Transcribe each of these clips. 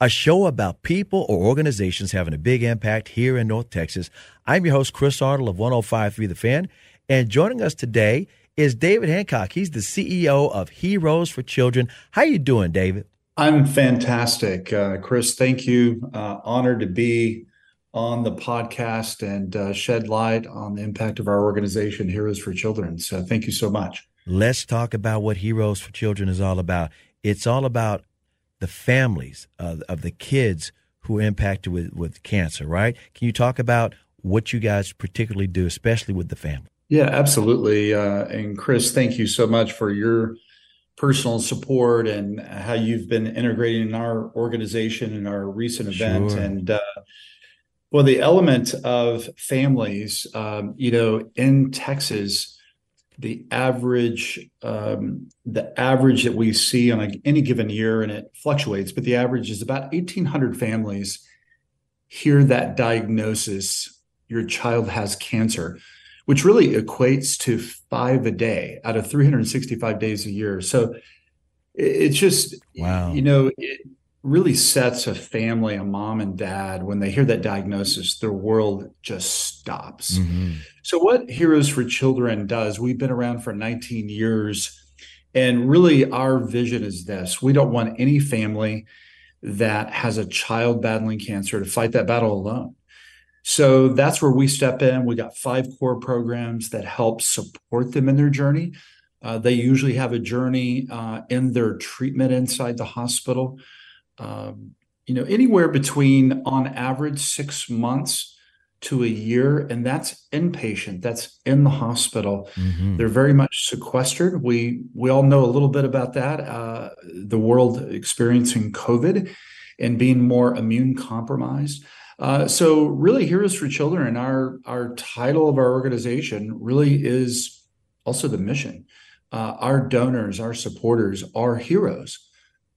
a show about people or organizations having a big impact here in North Texas. I'm your host, Chris Arnold of 1053 The Fan, and joining us today is David Hancock. He's the CEO of Heroes for Children. How you doing, David? I'm fantastic, uh, Chris. Thank you. Uh, honored to be on the podcast and uh, shed light on the impact of our organization, Heroes for Children. So thank you so much. Let's talk about what Heroes for Children is all about. It's all about the families of, of the kids who are impacted with, with cancer, right? Can you talk about what you guys particularly do, especially with the family? Yeah, absolutely. Uh, and Chris, thank you so much for your personal support and how you've been integrating in our organization in our recent event. Sure. And uh, well, the element of families, um, you know, in Texas, the average um, the average that we see on a, any given year and it fluctuates but the average is about 1800 families hear that diagnosis your child has cancer which really equates to five a day out of 365 days a year. So it's just wow. you know it, really sets a family, a mom and dad, when they hear that diagnosis, their world just stops. Mm-hmm. So, what Heroes for Children does, we've been around for 19 years. And really, our vision is this we don't want any family that has a child battling cancer to fight that battle alone. So that's where we step in. We got five core programs that help support them in their journey. Uh, they usually have a journey uh, in their treatment inside the hospital you know, anywhere between on average six months to a year, and that's inpatient. That's in the hospital. Mm-hmm. They're very much sequestered. We we all know a little bit about that. Uh, the world experiencing COVID and being more immune compromised. Uh, so really, Heroes for Children, our our title of our organization really is also the mission. Uh, our donors, our supporters, are heroes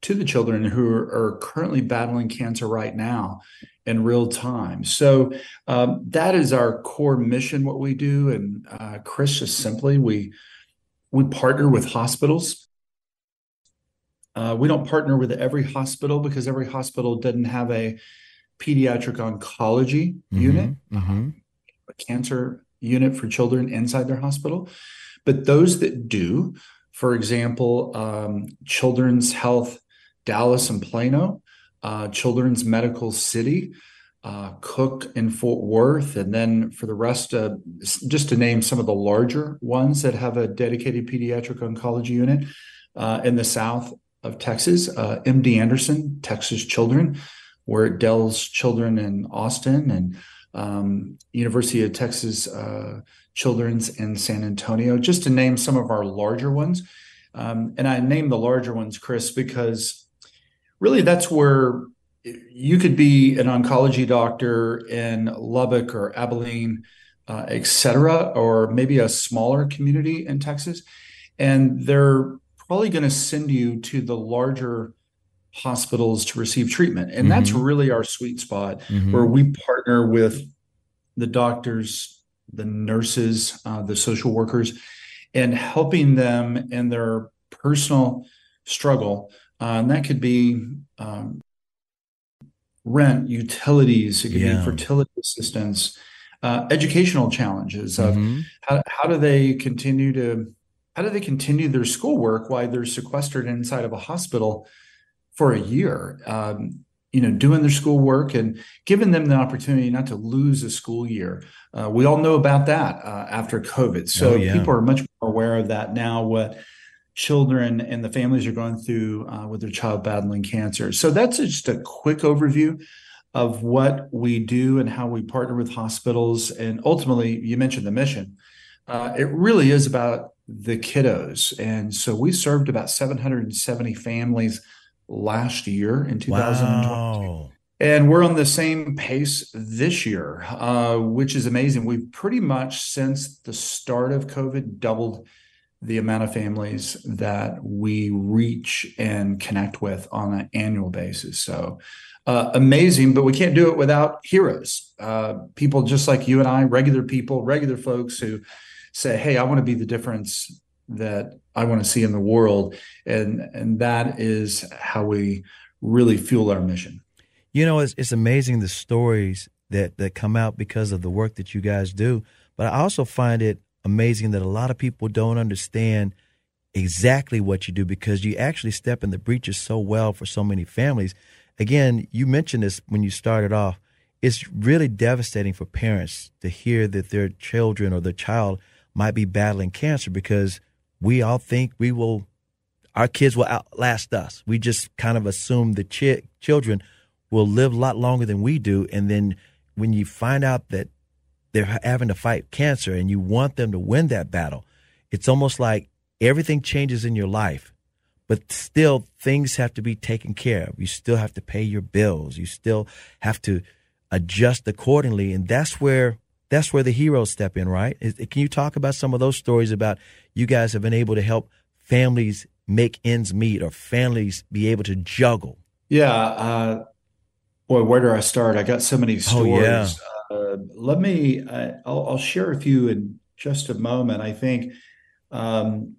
to the children who are, currently battling cancer right now in real time. So um, that is our core mission. What we do, and uh, Chris, just simply we we partner with hospitals. Uh, we don't partner with every hospital because every hospital doesn't have a pediatric oncology mm-hmm, unit, mm-hmm. a cancer unit for children inside their hospital. But those that do, for example, um, Children's Health Dallas and Plano, uh, Children's Medical City, uh, Cook and Fort Worth, and then for the rest, uh, just to name some of the larger ones that have a dedicated pediatric oncology unit uh, in the south of Texas, uh, MD Anderson, Texas Children, where Dell's Children in Austin, and um, University of Texas uh, Children's in San Antonio, just to name some of our larger ones. Um, and I name the larger ones, Chris, because really that's where you could be an oncology doctor in Lubbock or Abilene, uh, et cetera, or maybe a smaller community in Texas. And they're probably going to send you to the larger hospitals to receive treatment. And mm-hmm. that's really our sweet spot mm-hmm. where we partner with the doctors, the nurses, uh, the social workers, and helping them in their personal struggle uh, and that could be um, rent, utilities, it could yeah. be fertility assistance, uh, educational challenges of mm-hmm. how, how do they continue to how do they continue their schoolwork while they're sequestered inside of a hospital for a year? Um, you know, doing their schoolwork and giving them the opportunity not to lose a school year. Uh, we all know about that uh, after COVID. So oh, yeah. people are much more aware of that now. What children and the families are going through uh, with their child battling cancer. So that's just a quick overview of what we do and how we partner with hospitals. And ultimately, you mentioned the mission. Uh, it really is about the kiddos. And so we served about 770 families last year in 2020. Wow. And we're on the same pace this year, uh, which is amazing. We've pretty much since the start of COVID doubled the amount of families that we reach and connect with on an annual basis. So uh, amazing, but we can't do it without heroes. Uh, people just like you and I, regular people, regular folks who say, "Hey, I want to be the difference that I want to see in the world," and and that is how we really fuel our mission. You know, it's it's amazing the stories that that come out because of the work that you guys do, but I also find it amazing that a lot of people don't understand exactly what you do because you actually step in the breaches so well for so many families. Again, you mentioned this when you started off. It's really devastating for parents to hear that their children or their child might be battling cancer because we all think we will, our kids will outlast us. We just kind of assume the ch- children will live a lot longer than we do. And then when you find out that they're having to fight cancer and you want them to win that battle. It's almost like everything changes in your life, but still things have to be taken care of. You still have to pay your bills. You still have to adjust accordingly. And that's where that's where the heroes step in, right? Can you talk about some of those stories about you guys have been able to help families make ends meet or families be able to juggle? Yeah. Uh, boy, where do I start? I got so many stories. Oh, yeah. Uh, let me, uh, I'll, I'll, share a few in just a moment. I think, um,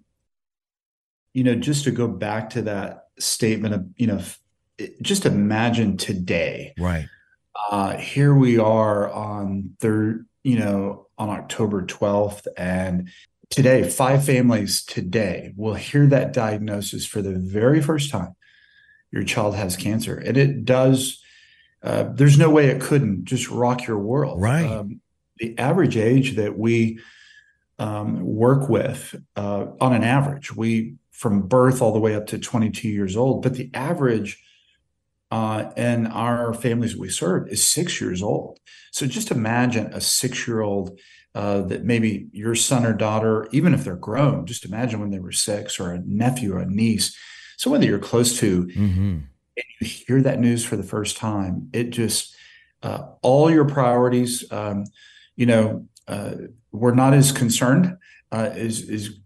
you know, just to go back to that statement of, you know, just imagine today. Right. Uh, here we are on third, you know, on October 12th. And today, five families today will hear that diagnosis for the very first time. Your child has cancer. And it does uh, there's no way it couldn't just rock your world. Right. Um, the average age that we um, work with, uh, on an average, we from birth all the way up to 22 years old, but the average uh, in our families we serve is six years old. So just imagine a six year old uh, that maybe your son or daughter, even if they're grown, just imagine when they were six or a nephew or a niece. So whether you're close to, mm-hmm and you hear that news for the first time, it just uh, all your priorities, um, you know, uh, we're not as concerned uh, is is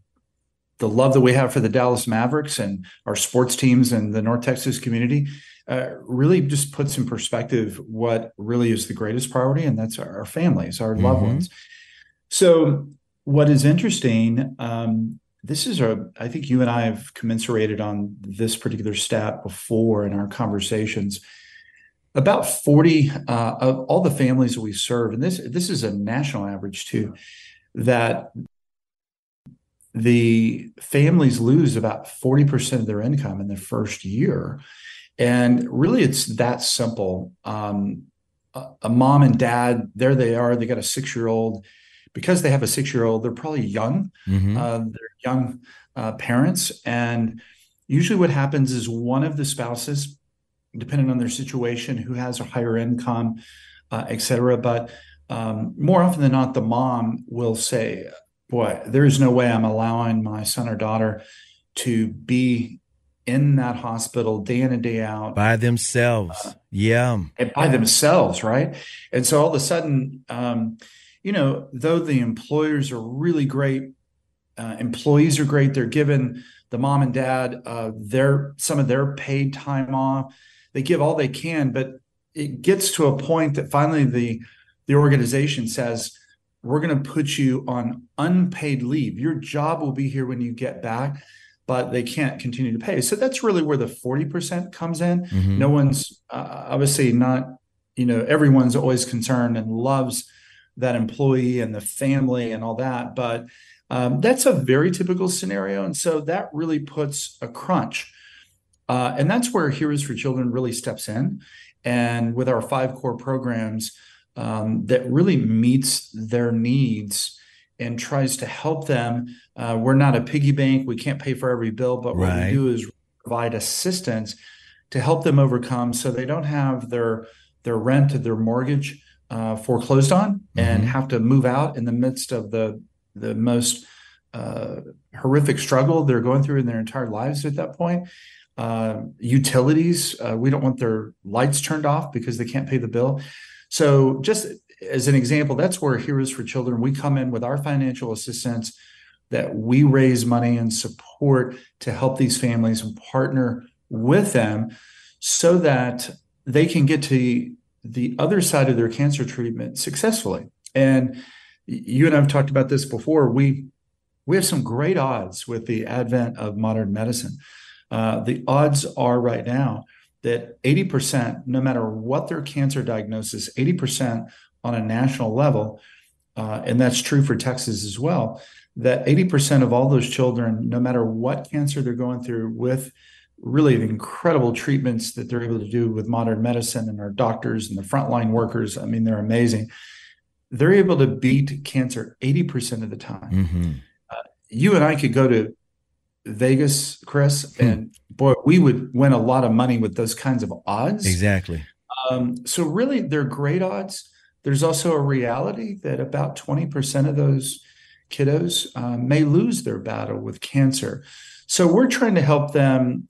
the love that we have for the Dallas Mavericks and our sports teams and the North Texas community. Uh, really just puts in perspective what really is the greatest priority, and that's our families, our mm-hmm. loved ones. So, what is interesting um, this is a i think you and i have commensurated on this particular stat before in our conversations. About 40 uh, of all the families that we serve and this this is a national average too that the families lose about 40% of their income in the first year. And really it's that simple. Um, a, a mom and dad there they are they got a six year old because they have a six year old, they're probably young. Mm-hmm. Uh, they're young uh, parents. And usually what happens is one of the spouses, depending on their situation, who has a higher income, uh, et cetera. But um, more often than not, the mom will say, Boy, there is no way I'm allowing my son or daughter to be in that hospital day in and day out by themselves. Uh, yeah. by themselves, right? And so all of a sudden, um, you know, though the employers are really great, uh, employees are great. They're given the mom and dad uh, their some of their paid time off. They give all they can, but it gets to a point that finally the the organization says, "We're going to put you on unpaid leave. Your job will be here when you get back." But they can't continue to pay. So that's really where the 40% comes in. Mm-hmm. No one's uh, obviously not, you know, everyone's always concerned and loves that employee and the family and all that. But Um, that's a very typical scenario. And so that really puts a crunch. Uh, and that's where Heroes for Children really steps in. And with our five core programs um, that really meets their needs and tries to help them. Uh, we're not a piggy bank. We can't pay for every bill, but what we do is provide assistance to help them overcome so they don't have their their rent or their mortgage uh, foreclosed on mm-hmm. and have to move out in the midst of the the most uh, horrific struggle they're going through in their entire lives at that point. Uh, utilities, uh, we don't want their lights turned off because they can't pay the bill. So, just as an example, that's where Heroes for Children, we come in with our financial assistance that we raise money and support to help these families and partner with them so that they can get to the other side of their cancer treatment successfully. And you and I have talked about this before. We we have some great odds with the advent of modern medicine. Uh, the odds are right now that 80%, no matter what their cancer diagnosis, 80% on a national level, uh, and that's true for Texas as well, that 80% of all those children, no matter what cancer they're going through, with really the incredible treatments that they're able to do with modern medicine and our doctors and the frontline workers, I mean, they're amazing. They're able to beat cancer 80% of the time. Mm-hmm. Uh, you and I could go to Vegas, Chris, hmm. and boy, we would win a lot of money with those kinds of odds. Exactly. Um, so, really, they're great odds. There's also a reality that about 20% of those kiddos uh, may lose their battle with cancer. So we're trying to help them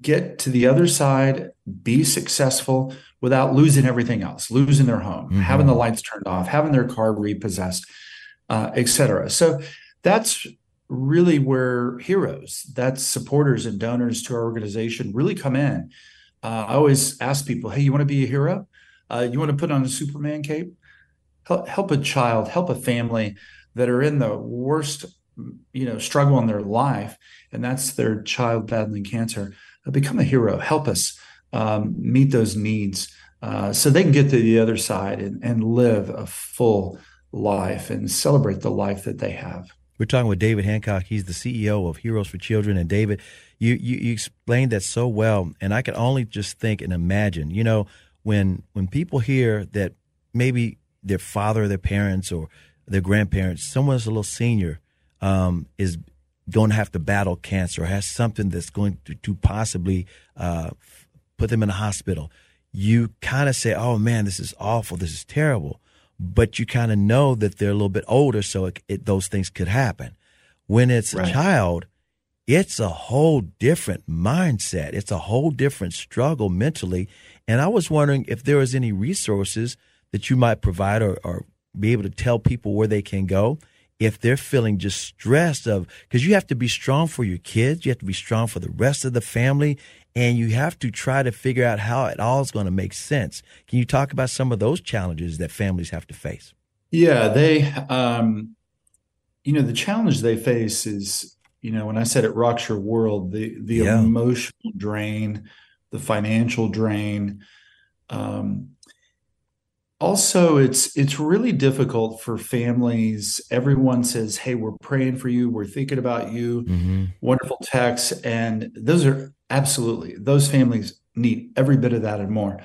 get to the other side, be successful without losing everything else, losing their home, mm-hmm. having the lights turned off, having their car repossessed, uh, etc. So that's really where heroes, that's supporters and donors to our organization really come in. Uh, I always ask people, hey, you want to be a hero? Uh, you want to put on a Superman cape? Help, help a child, help a family that are in the worst, you know, struggle in their life, and that's their child battling cancer. Uh, become a hero. Help us um, meet those needs uh, so they can get to the other side and, and live a full life and celebrate the life that they have. We're talking with David Hancock. He's the CEO of Heroes for Children. And David, you, you, you explained that so well. And I can only just think and imagine, you know, when when people hear that maybe their father, their parents, or their grandparents, someone's a little senior, um, is going to have to battle cancer, or has something that's going to, to possibly uh, put them in a hospital, you kind of say, "Oh man, this is awful. This is terrible." But you kind of know that they're a little bit older, so it, it, those things could happen. When it's right. a child, it's a whole different mindset. It's a whole different struggle mentally. And I was wondering if there was any resources that you might provide or, or be able to tell people where they can go if they're feeling just stressed of because you have to be strong for your kids, you have to be strong for the rest of the family, and you have to try to figure out how it all is going to make sense. Can you talk about some of those challenges that families have to face? Yeah, they, um, you know, the challenge they face is you know, when I said it rocks your world, the the yeah. emotional drain, the financial drain. Um, also, it's it's really difficult for families. Everyone says, "Hey, we're praying for you. We're thinking about you." Mm-hmm. Wonderful texts, and those are absolutely those families need every bit of that and more.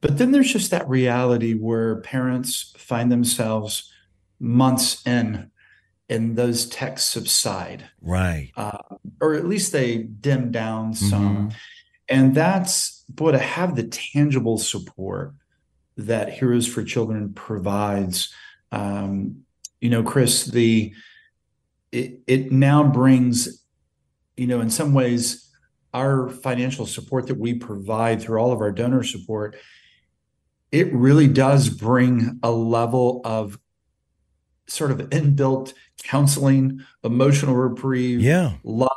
But then there's just that reality where parents find themselves months in and those texts subside. Right. Uh, or at least they dim down some. Mm-hmm. And that's, boy, to have the tangible support that Heroes for Children provides. Um, you know, Chris, the it, it now brings, you know, in some ways, our financial support that we provide through all of our donor support, it really does bring a level of sort of inbuilt counseling, emotional reprieve, yeah, love.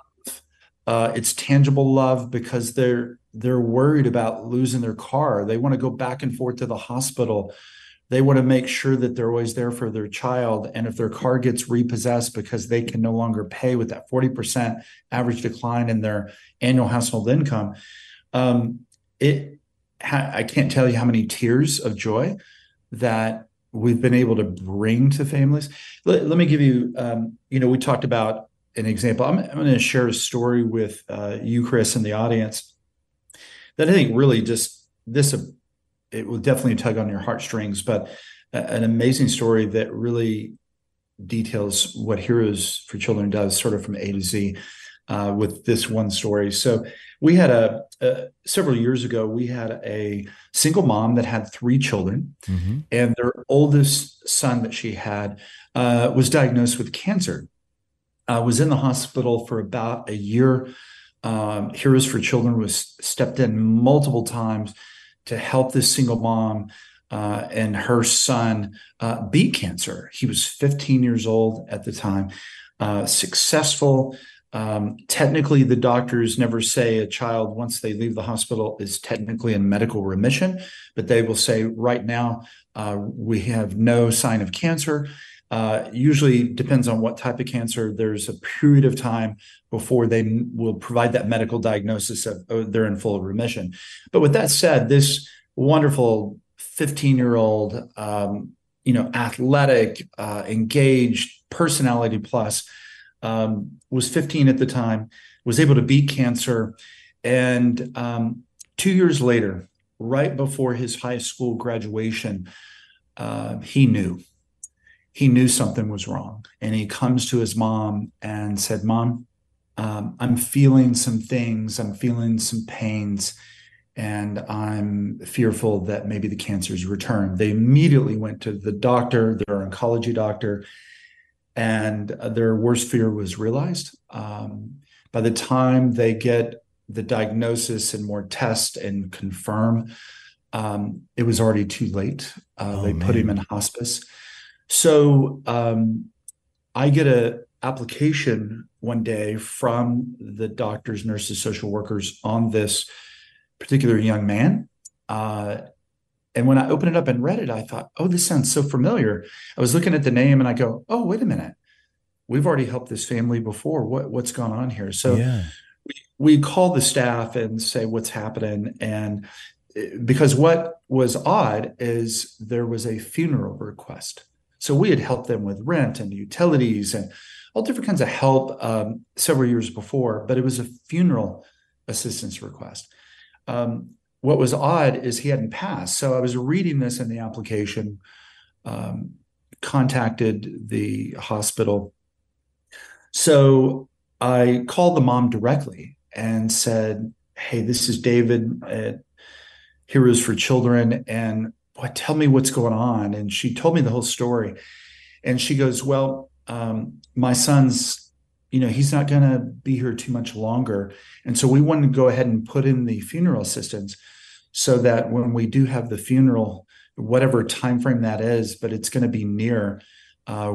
Uh, it's tangible love because they're they're worried about losing their car. They want to go back and forth to the hospital. They want to make sure that they're always there for their child. And if their car gets repossessed because they can no longer pay with that 40% average decline in their annual household income, um, it I can't tell you how many tears of joy that we've been able to bring to families. Let, let me give you, um, you know, we talked about an example. I'm, I'm going to share a story with uh, you, Chris, and the audience that I think really just this, uh, it will definitely tug on your heartstrings, but an amazing story that really details what Heroes for Children does, sort of from A to Z, uh, with this one story. So we had a, a, several years ago we had a single mom that had three children mm-hmm. and their oldest son that she had uh, was diagnosed with cancer uh, was in the hospital for about a year. Um, heroes for children was stepped in multiple times to help this single mom uh, and her son uh, beat cancer. He was 15 years old at the time. Uh, successful. Um, technically, the doctors never say a child, once they leave the hospital, is technically in medical remission, but they will say, right now, uh, we have no sign of cancer. Uh, usually depends on what type of cancer. There's a period of time before they will provide that medical diagnosis of oh, they're in full remission. But with that said, this wonderful 15 year old, um, you know, athletic, uh, engaged, personality plus um, was 15 at the time, was able to beat cancer. And um, two years later, right before his high school graduation, uh, he knew. He knew something was wrong. And he comes to his mom and said, Mom, um, I'm feeling some things, I'm feeling some pains, and I'm fearful that maybe the cancer's returned. They immediately went to the doctor, their oncology doctor, and their worst fear was realized. Um, by the time they get the diagnosis and more tests and confirm, um, it was already too late. Uh, oh, they man. put him in hospice. So um, I get a application one day from the doctors, nurses, social workers on this particular young man. Uh, and when I opened it up and read it, I thought, oh, this sounds so familiar. I was looking at the name and I go, oh, wait a minute. We've already helped this family before. What what's going on here? So yeah. we, we call the staff and say what's happening. And eh, because what was odd is there was a funeral request. So we had helped them with rent and utilities and all different kinds of help um, several years before, but it was a funeral assistance request. Um, what was odd is he hadn't passed. So I was reading this in the application, um, contacted the hospital. So I called the mom directly and said, Hey, this is David at Heroes for Children. And what, tell me what's going on. And she told me the whole story. And she goes, Well, um, my son's you know he's not going to be here too much longer and so we wanted to go ahead and put in the funeral assistance so that when we do have the funeral whatever time frame that is but it's going to be near uh,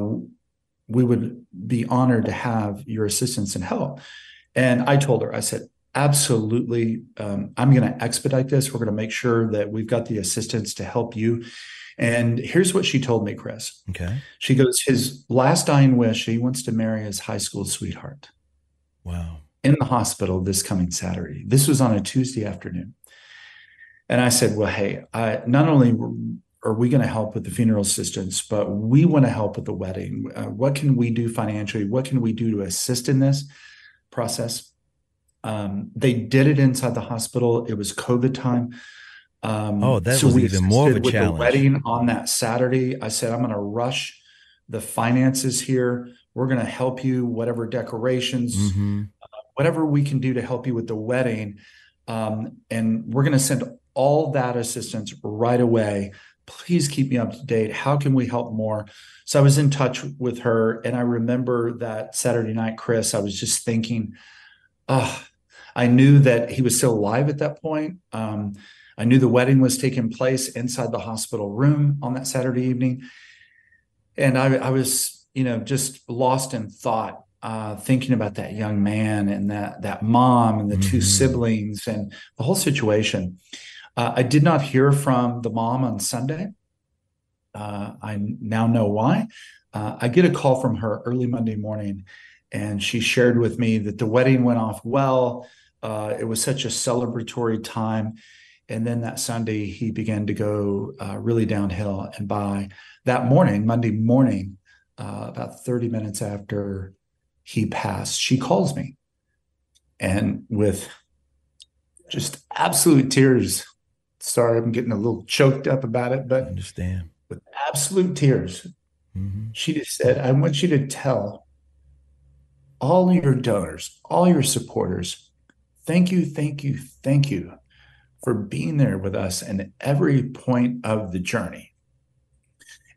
we would be honored to have your assistance and help and i told her i said absolutely. Um, i'm going to expedite this. We're going to make sure that we've got the assistance to help you. And here's what she told me chris. Okay. She goes his last dying wish he wants to marry his high school sweetheart. Wow. In the hospital this coming saturday. This was on a tuesday afternoon. And I said, well, hey, I, not only are we going to help with the funeral assistance, but we want to help with the wedding. Uh, what can we do financially? What can we do to assist in this process? Um, they did it inside the hospital. It was COVID time. Um, oh, that so was even more of a challenge. The wedding on that Saturday, I said, I'm going to rush the finances here. We're going to help you, whatever decorations, mm-hmm. uh, whatever we can do to help you with the wedding. Um, and we're going to send all that assistance right away. Please keep me up to date. How can we help more? So I was in touch with her, and I remember that Saturday night, Chris, I was just thinking, oh, I knew that he was still alive at that point. Um, I knew the wedding was taking place inside the hospital room on that Saturday evening. And I, I was, you know, just lost in thought uh, thinking about that young man and that that mom and the mm-hmm. two siblings and the whole situation. Uh, I did not hear from the mom on Sunday. Uh, I now know why. Uh, I get a call from her early Monday morning, and she shared with me that the wedding went off well. Uh, it was such a celebratory time. And then that Sunday, he began to go uh, really downhill. And by that morning, Monday morning, uh, about 30 minutes after he passed, she calls me. And with just absolute tears, sorry, I'm getting a little choked up about it, but I understand. With absolute tears, mm-hmm. she just said, I want you to tell all your donors, all your supporters, thank you, thank you, thank you for being there with us in every point of the journey.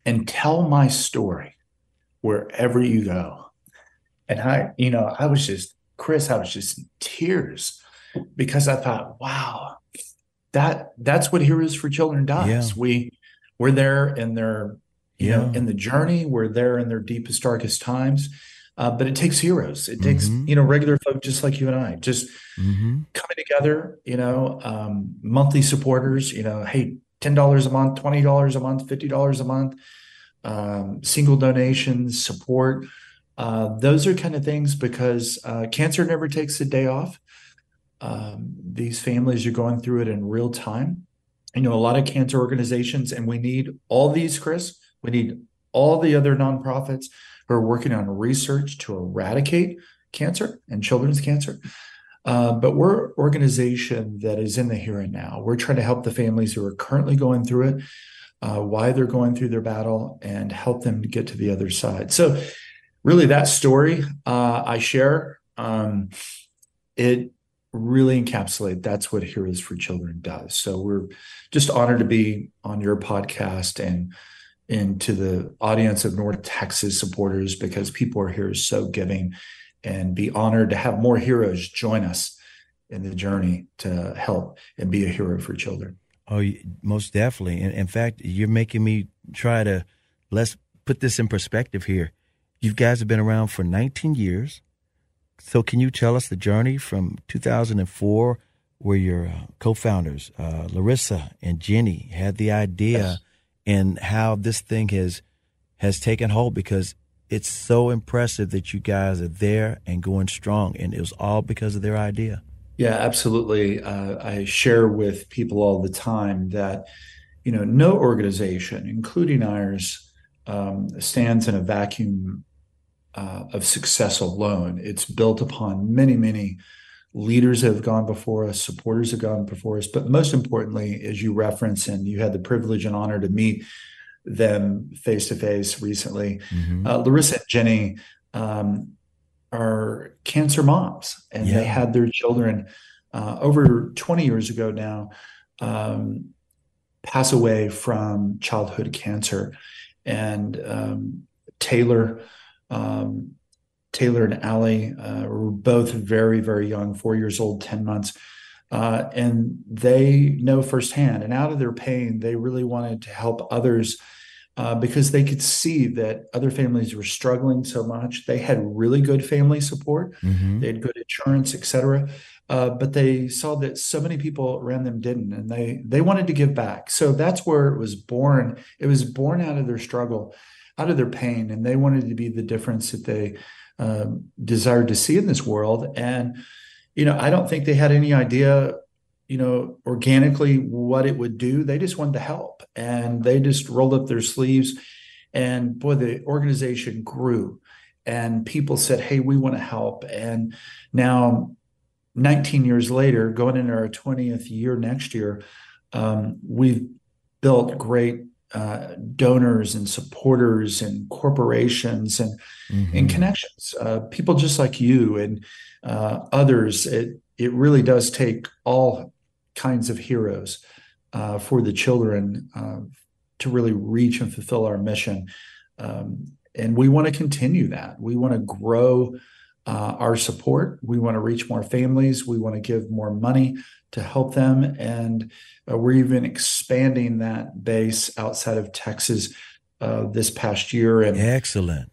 And tell my story wherever you go. And I, you know, I was just, Chris, I was just in tears because I thought, wow, that that's what Heroes for Children does. Yeah. We we're there in their, you yeah. know, in the journey, we're there in their deepest, darkest times uh, but it takes heroes. It takes mm-hmm. you know regular folk just like you and I, just mm-hmm. coming together. You know, um, monthly supporters. You know, hey, ten dollars a month, twenty dollars a month, fifty dollars a month, um, single donations, support. Uh, those are kind of things because uh, cancer never takes a day off. Um, these families are going through it in real time. You know, a lot of cancer organizations, and we need all these, Chris. We need all the other nonprofits who are working on research to eradicate cancer and children's cancer. Uh, but we're an organization that is in the here and now. We're trying to help the families who are currently going through it, uh, why they're going through their battle, and help them to get to the other side. So, really, that story uh, I share, um, it really encapsulate that's what Heroes for Children does. So we're just honored to be on your podcast and into the audience of North Texas supporters because people are here so giving and be honored to have more heroes join us in the journey to help and be a hero for children. Oh, most definitely. In, in fact, you're making me try to let's put this in perspective here. You guys have been around for 19 years. So, can you tell us the journey from 2004, where your uh, co-founders, uh, Larissa and Jenny, had the idea yes and how this thing has has taken hold because it's so impressive that you guys are there and going strong and it was all because of their idea. Yeah absolutely. Uh, i share with people all the time that you know no organization including ours um, stands in a vacuum uh, of success alone. It's built upon many many leaders have gone before us, supporters have gone before us, but most importantly, as you reference, and you had the privilege and honor to meet them face to face recently, mm-hmm. uh, Larissa and Jenny um, are cancer moms, and yeah. they had their children uh, over 20 years ago now um, pass away from childhood cancer. And um, Taylor, um, Taylor and Allie uh, were both very, very young, four years old, 10 months. Uh, and they know firsthand. And out of their pain, they really wanted to help others uh, because they could see that other families were struggling so much. They had really good family support, mm-hmm. they had good insurance, et cetera. Uh, but they saw that so many people around them didn't, and they they wanted to give back. So that's where it was born. It was born out of their struggle, out of their pain, and they wanted to be the difference that they um, desired to see in this world. And, you know, I don't think they had any idea, you know, organically what it would do. They just wanted to help and they just rolled up their sleeves. And boy, the organization grew and people said, Hey, we want to help. And now, 19 years later, going into our 20th year next year, um, we've built great uh, donors and supporters and corporations and mm-hmm. and connections, uh, people just like you and uh, others. It it really does take all kinds of heroes uh, for the children uh, to really reach and fulfill our mission. Um, and we want to continue that. We want to grow uh, our support. We want to reach more families. We want to give more money to help them. And uh, we're even expanding that base outside of Texas uh, this past year. And excellent.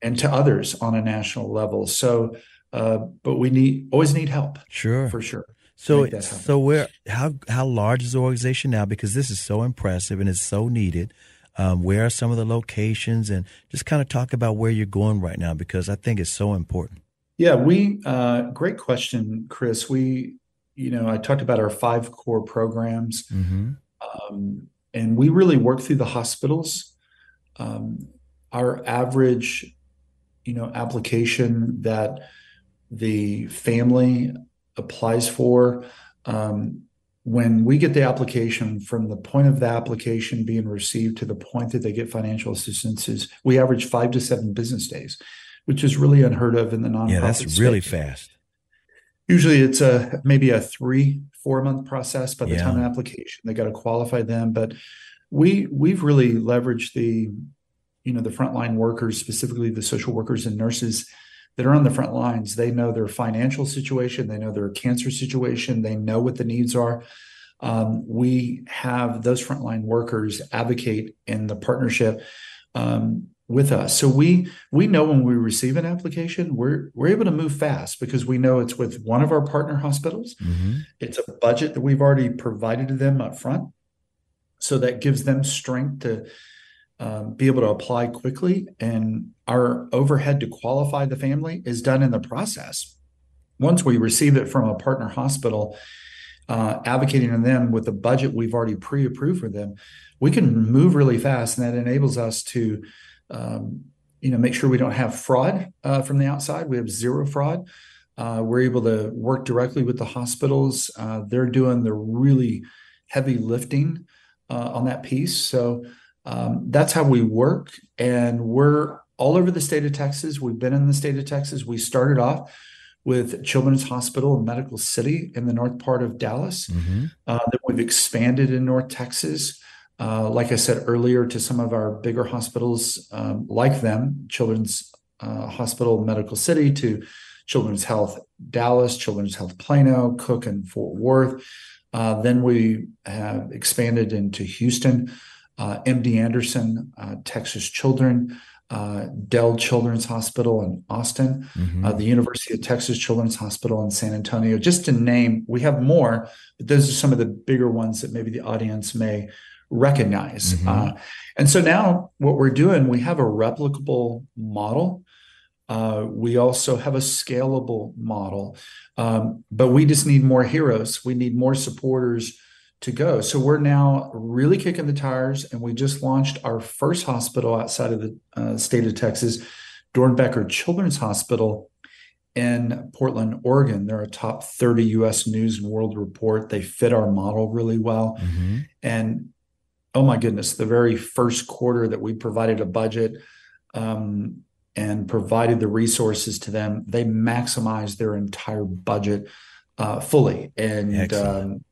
And to others on a national level. So, uh, but we need always need help. Sure, for sure. So, so where how how large is the organization now? Because this is so impressive and it's so needed. Um, where are some of the locations, and just kind of talk about where you're going right now because I think it's so important. Yeah, we uh, great question, Chris. We you know, I talked about our five core programs, mm-hmm. um, and we really work through the hospitals. Um, our average, you know, application that the family applies for. Um, when we get the application from the point of the application being received to the point that they get financial assistance is we average five to seven business days, which is really unheard of in the nonprofit. Yeah, that's really fast. Usually it's a maybe a three, four month process by the yeah. time of application. They got to qualify them. But we we've really leveraged the, you know, the frontline workers, specifically the social workers and nurses that are on the front lines. They know their financial situation, they know their cancer situation, they know what the needs are. Um, we have those frontline workers advocate in the partnership um, with us. So we we know when we receive an application, we're we're able to move fast because we know it's with one of our partner hospitals. Mm-hmm. It's a budget that we've already provided to them up front. So that gives them strength to um, be able to apply quickly. And our overhead to qualify the family is done in the process. Once we receive it from a partner hospital, uh, advocating on them with the budget we've already pre-approved for them, we can move really fast, and that enables us to, um, you know, make sure we don't have fraud uh, from the outside. We have zero fraud. Uh, we're able to work directly with the hospitals. Uh, they're doing the really heavy lifting uh, on that piece. So um, that's how we work. And we're all over the state of Texas. We've been in the state of Texas. We started off with Children's Hospital in Medical City in the north part of Dallas. Mm-hmm. Uh, then we've expanded in North Texas. Uh, like I said earlier, to some of our bigger hospitals um, like them, Children's uh, Hospital Medical City, to Children's Health Dallas, Children's Health Plano, Cook, and Fort Worth. Uh, then we have expanded into Houston uh, MD Anderson, uh, Texas Children, uh, Dell Children's Hospital in Austin, mm-hmm. uh, the University of Texas Children's Hospital in San Antonio, just to name, we have more, but those are some of the bigger ones that maybe the audience may recognize. Mm-hmm. Uh, and so now what we're doing, we have a replicable model. Uh, we also have a scalable model, um, but we just need more heroes. We need more supporters to go. So we're now really kicking the tires, and we just launched our first hospital outside of the uh, state of Texas, Doernbecher Children's Hospital in Portland, Oregon. They're a top 30 US News and World Report. They fit our model really well. Mm-hmm. And oh my goodness, the very first quarter that we provided a budget um, and provided the resources to them, they maximized their entire budget uh, fully. And um,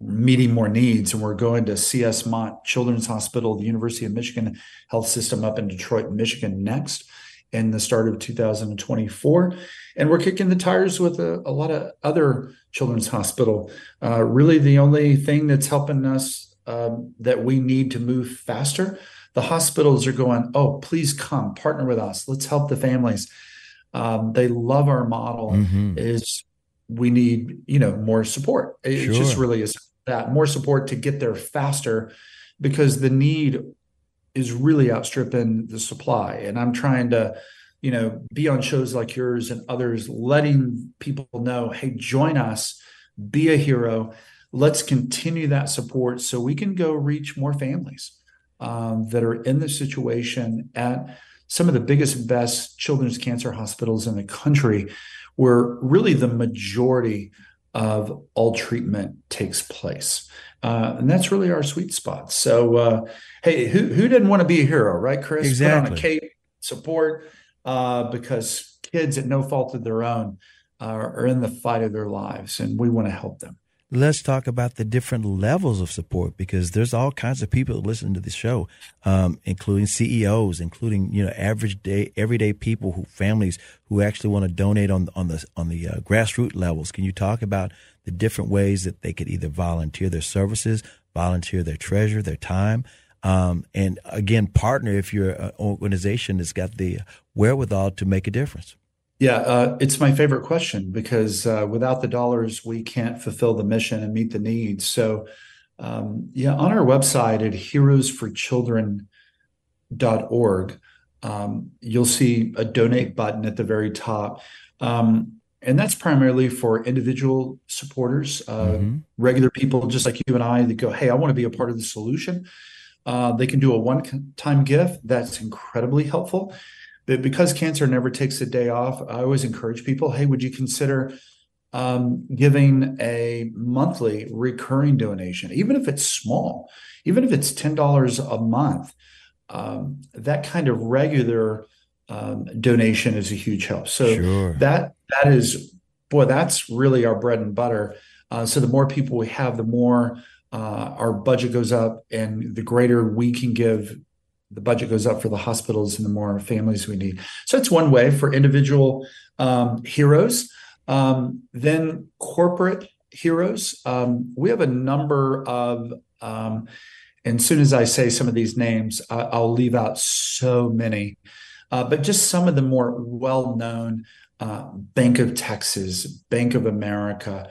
meeting more needs. And we're going to CS Mott Children's Hospital, the University of Michigan Health System up in Detroit, Michigan next in the start of 2024. And we're kicking the tires with a, a lot of other children's hospital. Uh, really, the only thing that's helping us um, that we need to move faster. The hospitals are going, oh, please come partner with us. Let's help the families. Um, they love our model. Mm-hmm. Is we need you know more support. It sure. just really is that more support to get there faster because the need is really outstripping the supply and i'm trying to you know be on shows like yours and others letting people know hey join us be a hero let's continue that support so we can go reach more families um, that are in this situation at some of the biggest best children's cancer hospitals in the country where really the majority of all treatment takes place. Uh, and that's really our sweet spot. So, uh, hey, who, who didn't want to be a hero, right, Chris? Exactly. Put on a cape, support, uh, because kids at no fault of their own are, are in the fight of their lives, and we want to help them let's talk about the different levels of support because there's all kinds of people listening to the show, um, including CEOs, including you know average day, everyday people who families who actually want to donate on on the on the uh, grassroots levels. Can you talk about the different ways that they could either volunteer their services, volunteer their treasure, their time? Um, and again, partner if you're an organization that's got the wherewithal to make a difference. Yeah, uh, it's my favorite question because uh, without the dollars, we can't fulfill the mission and meet the needs. So, um, yeah, on our website at heroesforchildren.org, um, you'll see a donate button at the very top. Um, and that's primarily for individual supporters, uh, mm-hmm. regular people just like you and I that go, Hey, I want to be a part of the solution. Uh, they can do a one time gift. That's incredibly helpful. But because cancer never takes a day off, I always encourage people, Hey, would you consider um, giving a monthly recurring donation, even if it's small, even if it's $10 a month? Um, that kind of regular um, donation is a huge help. So sure. that that is boy, that's really our bread and butter. Uh, so the more people we have, the more uh, our budget goes up, and the greater we can give. The budget goes up for the hospitals, and the more families we need. So it's one way for individual um, heroes. Um, then corporate heroes. Um, we have a number of um, and soon as I say some of these names, I'll leave out so many uh, but just some of the more well known uh, Bank of Texas, Bank of America,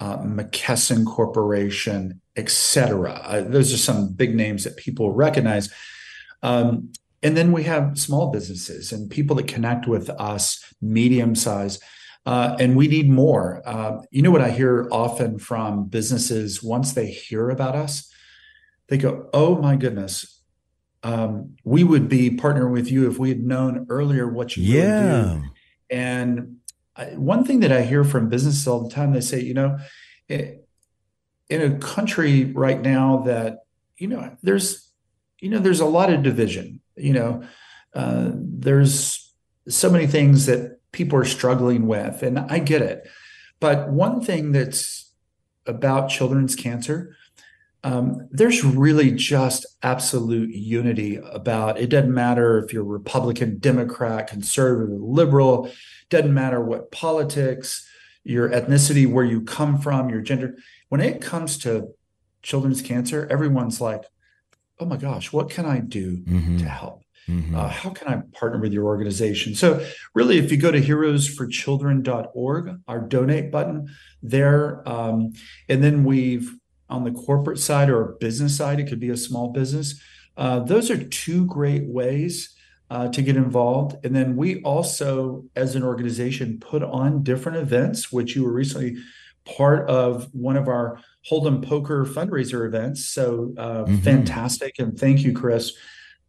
uh, McKesson Corporation, etc. Uh, those are some big names that people recognize. Um, and then we have small businesses and people that connect with us, medium size. Uh, and we need more. Uh, you know what I hear often from businesses once they hear about us, they go, "Oh my goodness, um, we would be partnering with you if we had known earlier what you yeah. do. And one thing that I hear from businesses all the time, they say, you know, in a country right now that you know there's you know there's a lot of division. You know, uh, there's so many things that people are struggling with, and I get it. But one thing that's about children's cancer um, there's really just absolute unity about it doesn't matter if you're republican democrat conservative liberal doesn't matter what politics your ethnicity where you come from your gender when it comes to children's cancer everyone's like oh my gosh what can i do mm-hmm. to help mm-hmm. uh, how can i partner with your organization so really if you go to heroesforchildren.org our donate button there um, and then we've on the corporate side or business side, it could be a small business. Uh, those are two great ways uh, to get involved. And then we also, as an organization, put on different events, which you were recently part of one of our Hold'em Poker fundraiser events. So uh, mm-hmm. fantastic. And thank you, Chris,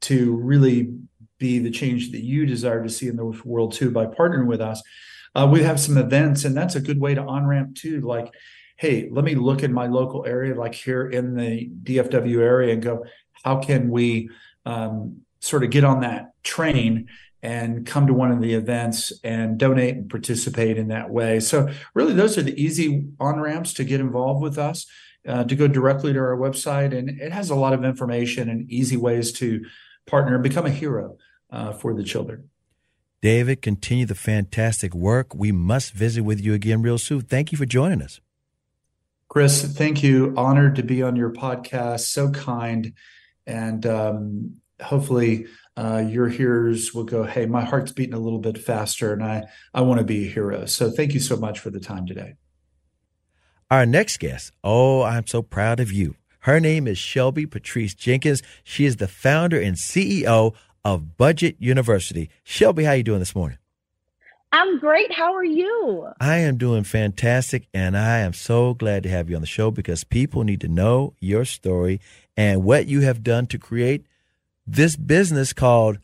to really be the change that you desire to see in the world too by partnering with us. Uh, we have some events, and that's a good way to on ramp too. Like, hey, let me look in my local area, like here in the DFW area, and go, how can we um, sort of get on that train and come to one of the events and donate and participate in that way? So, really, those are the easy on ramps to get involved with us. Uh, to go directly to our website, and it has a lot of information and easy ways to partner and become a hero uh, for the children. David, continue the fantastic work. We must visit with you again real soon. Thank you for joining us. Chris, thank you. Honored to be on your podcast. So kind. And um, hopefully, uh, your hearers will go, Hey, my heart's beating a little bit faster and I, I want to be a hero. So thank you so much for the time today. Our next guest. Oh, I'm so proud of you. Her name is Shelby Patrice Jenkins. She is the founder and CEO of Budget University. Shelby, how are you doing this morning? I'm great. How are you? I am doing fantastic, and I am so glad to have you on the show because people need to know your story and what you have done to create this business called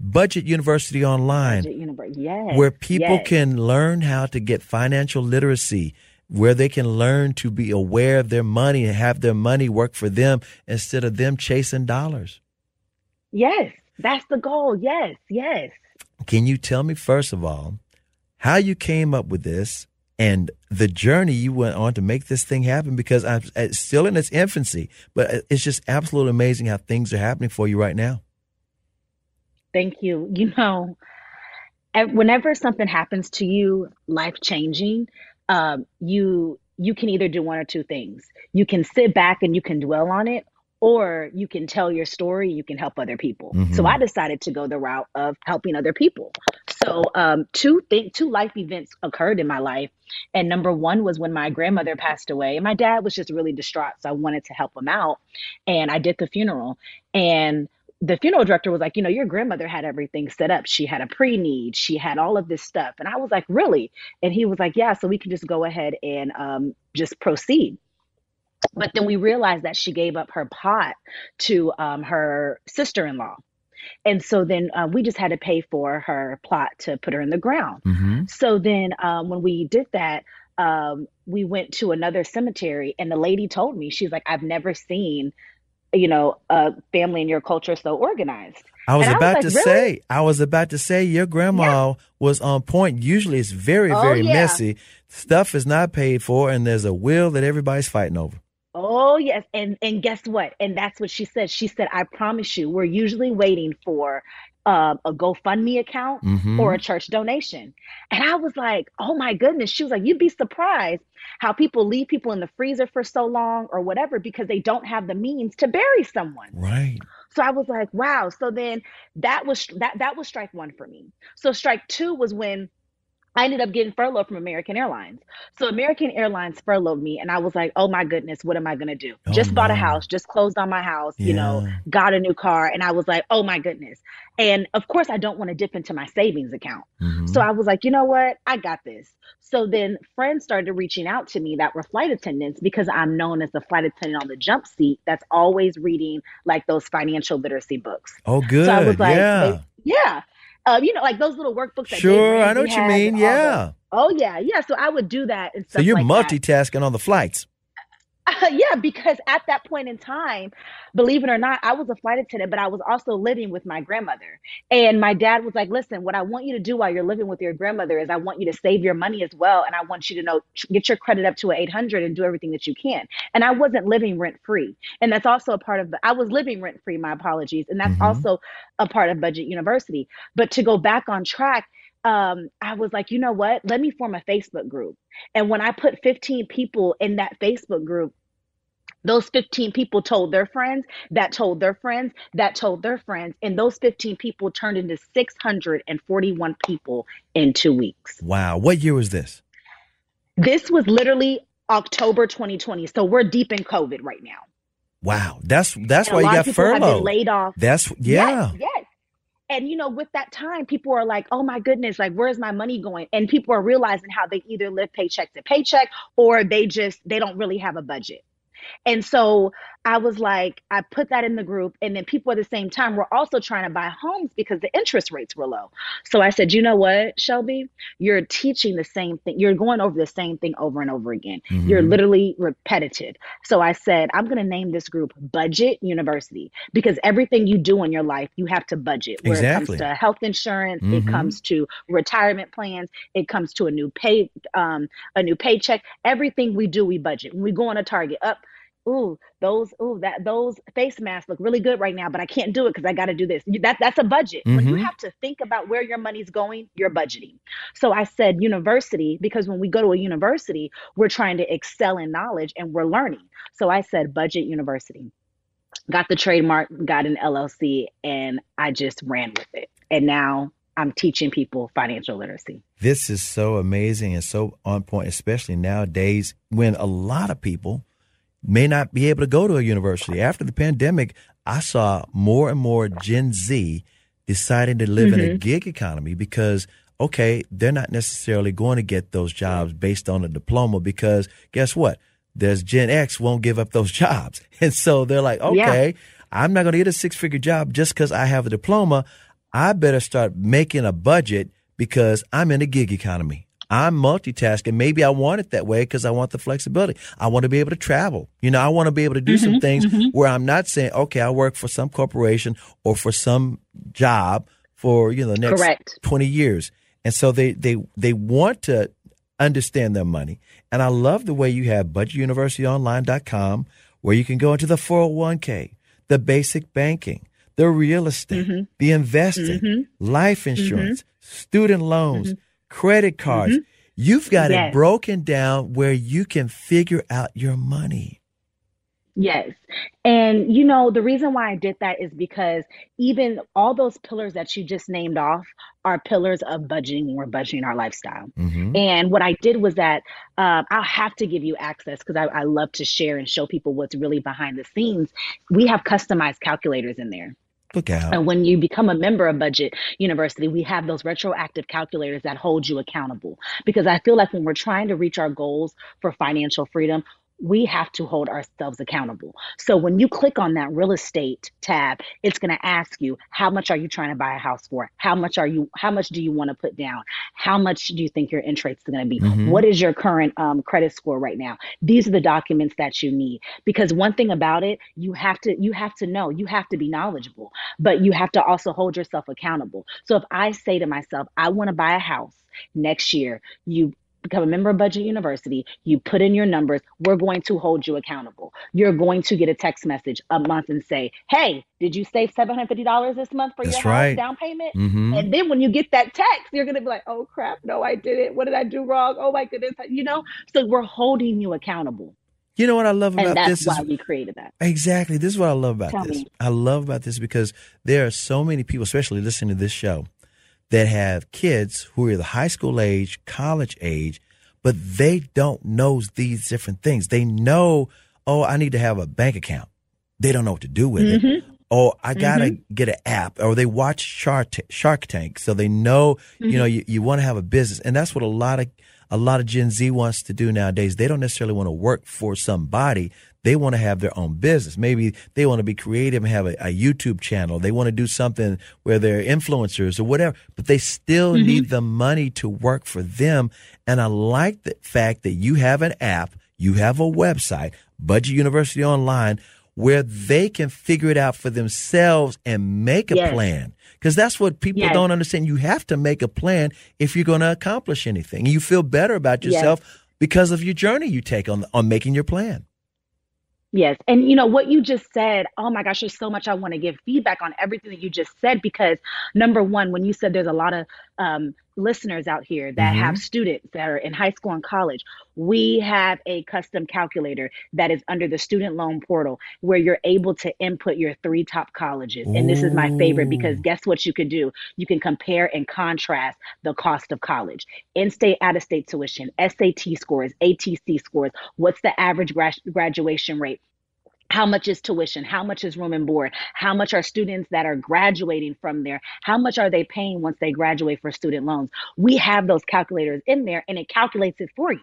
Budget University Online, Budget. Yes. where people yes. can learn how to get financial literacy, where they can learn to be aware of their money and have their money work for them instead of them chasing dollars. Yes, that's the goal. Yes, yes. Can you tell me, first of all, how you came up with this and the journey you went on to make this thing happen? Because I'm it's still in its infancy, but it's just absolutely amazing how things are happening for you right now. Thank you. You know, whenever something happens to you, life changing, um, you you can either do one or two things. You can sit back and you can dwell on it, or you can tell your story. You can help other people. So Mhm. I decided to go the route of helping other people. So um, two thing, two life events occurred in my life, and number one was when my grandmother passed away, and my dad was just really distraught. So I wanted to help him out, and I did the funeral. And the funeral director was like, you know, your grandmother had everything set up. She had a pre-need, she had all of this stuff. And I was like, really? And he was like, yeah, so we can just go ahead and um, just proceed. But then we realized that she gave up her pot to um, her sister-in-law. And so then uh, we just had to pay for her plot to put her in the ground. Mm-hmm. So then um, when we did that, um, we went to another cemetery, and the lady told me, she's like, I've never seen, you know, a family in your culture so organized. I was And I was about like, to "Really?" say, I was about to say, your grandma was on point. Usually, it's very, Oh, very yeah. messy. Stuff is not paid for, and there's a will that everybody's fighting over. Oh yes, and and guess what? And that's what she said. She said, "I promise you, we're usually waiting for um, a GoFundMe account Mhm. or a church donation." And I was like, "Oh my goodness!" She was like, "You'd be surprised how people leave people in the freezer for so long or whatever because they don't have the means to bury someone." Right. So I was like, "Wow!" So then that was that that was strike one for me. So strike two was when I ended up getting furloughed from American Airlines. So American Airlines furloughed me, and I was like, "Oh my goodness, what am I gonna do?" Oh, just bought a house, just closed on my house, you know, got a new car, and I was like, "Oh my goodness!" And of course, I don't want to dip into my savings account. Mhm. So I was like, you know what? I got this. So then friends started reaching out to me that were flight attendants because I'm known as the flight attendant on the jump seat that's always reading like those financial literacy books. oh, good. So I was like, yeah. they- yeah. Uh, you know, like those little workbooks. That Sure, I know what you mean. Yeah. Oh yeah, yeah. So I would do that and So you're like that. multitasking on the flights. yeah, because at that point in time, believe it or not, I was a flight attendant, but I was also living with my grandmother. And my dad was like, "Listen, what I want you to do while you're living with your grandmother is I want you to save your money as well, and I want you to know get your credit up to an 800 and do everything that you can." And I wasn't living rent free, and that's also a part of the. I was living rent free. My apologies, and that's Mhm. also a part of Budget University. But to go back on track. Um, I was like, you know what? Let me form a Facebook group. And when I put 15 people in that Facebook group, those 15 people told their friends, that told their friends, that told their friends, and those 15 people turned into 641 people in two weeks. Wow. What year was this? This was literally October 2020. So we're deep in COVID right now. Wow. That's that's And why you got of people have been furloughed. laid off. That's yeah. Yes, yes. And you know, with that time, people are like, oh my goodness, like where's my money going? And people are realizing how they either live paycheck to paycheck or they just they don't really have a budget. And so I was like, I put that in the group. And then people at the same time were also trying to buy homes because the interest rates were low. So I said, you know what, Shelby? You're teaching the same thing. You're going over the same thing over and over again. You're Mhm. literally repetitive. So I said, I'm going to name this group Budget University because everything you do in your life, you have to budget. Where Exactly. it comes to health insurance, Mhm. it comes to retirement plans, it comes to a new pay, um, a new paycheck. Everything we do, we budget. When we go on a target, up. Ooh, those, ooh, that those face masks look really good right now, but I can't do it because I got to do this. That that's a budget. When you Mhm. have to think about where your money's going, you're budgeting. So I said university because when we go to a university, we're trying to excel in knowledge and we're learning. So I said budget university. Got the trademark, got an LLC, and I just ran with it. And now I'm teaching people financial literacy. This is so amazing and so on point, especially nowadays when a lot of people may not be able to go to a university. After the pandemic, I saw more and more Gen Z deciding to live in a mm-hmm. gig economy because, okay, they're not necessarily going to get those jobs based on a diploma because guess what? there's Gen X won't give up those jobs. And so they're like, okay, yeah. I'm not going to get a six figure job just because I have a diploma. I better start making a budget because I'm in a gig economy. I'm multitasking. Maybe I want it that way because I want the flexibility. I want to be able to travel. You know, I want to be able to do mm-hmm, some things mm-hmm. where I'm not saying, okay, I work for some corporation or for some job for, you know, the next Correct. 20 years. And so they, they, they want to understand their money. And I love the way you have budgetuniversityonline.com where you can go into the 401k, the basic banking, the real estate, mm-hmm. the investing, mm-hmm. life insurance, mm-hmm. student loans, mm-hmm. Credit cards. Mm-hmm. You've got yes. it broken down where you can figure out your money. Yes. And you know, the reason why I did that is because even all those pillars that you just named off are pillars of budgeting when we're budgeting our lifestyle. Mm-hmm. And what I did was that um, I'll have to give you access because I, I love to share and show people what's really behind the scenes. We have customized calculators in there. Look out. And when you become a member of Budget University, we have those retroactive calculators that hold you accountable. Because I feel like when we're trying to reach our goals for financial freedom, we have to hold ourselves accountable. So when you click on that real estate tab, it's going to ask you how much are you trying to buy a house for? How much are you how much do you want to put down? How much do you think your interest is going to be? Mm-hmm. What is your current um, credit score right now? These are the documents that you need because one thing about it, you have to you have to know, you have to be knowledgeable, but you have to also hold yourself accountable. So if I say to myself, I want to buy a house next year, you become a member of Budget University, you put in your numbers, we're going to hold you accountable. You're going to get a text message a month and say, Hey, did you save $750 this month for That's your right. house down payment? Mm-hmm. And then when you get that text, you're going to be like, Oh crap, no, I didn't. What did I do wrong? Oh my goodness. You know, so we're holding you accountable. You know what I love about and that's this? Why is, we created that. Exactly. This is what I love about Tell this. Me. I love about this because there are so many people, especially listening to this show, that have kids who are either high school age, college age, but they don't know these different things. They know, oh, I need to have a bank account. They don't know what to do with mm-hmm. it. Oh, I gotta mm-hmm. get an app, or they watch Shark T- Shark Tank, so they know, mm-hmm. you know, you, you want to have a business, and that's what a lot of a lot of Gen Z wants to do nowadays. They don't necessarily want to work for somebody. They want to have their own business. Maybe they want to be creative and have a, a YouTube channel. They want to do something where they're influencers or whatever, but they still mm-hmm. need the money to work for them. And I like the fact that you have an app, you have a website, Budget University Online, where they can figure it out for themselves and make a yes. plan. Because that's what people yes. don't understand. You have to make a plan if you're going to accomplish anything. You feel better about yourself yes. because of your journey you take on on making your plan. Yes. And you know what you just said, oh my gosh, there's so much I want to give feedback on everything that you just said because number one, when you said there's a lot of um, listeners out here that mm-hmm. have students that are in high school and college, we have a custom calculator that is under the student loan portal where you're able to input your three top colleges. Ooh. And this is my favorite because guess what you can do? You can compare and contrast the cost of college, in state, out of state tuition, SAT scores, ATC scores, what's the average graduation rate how much is tuition? How much is room and board? How much are students that are graduating from there? How much are they paying once they graduate for student loans? We have those calculators in there and it calculates it for you.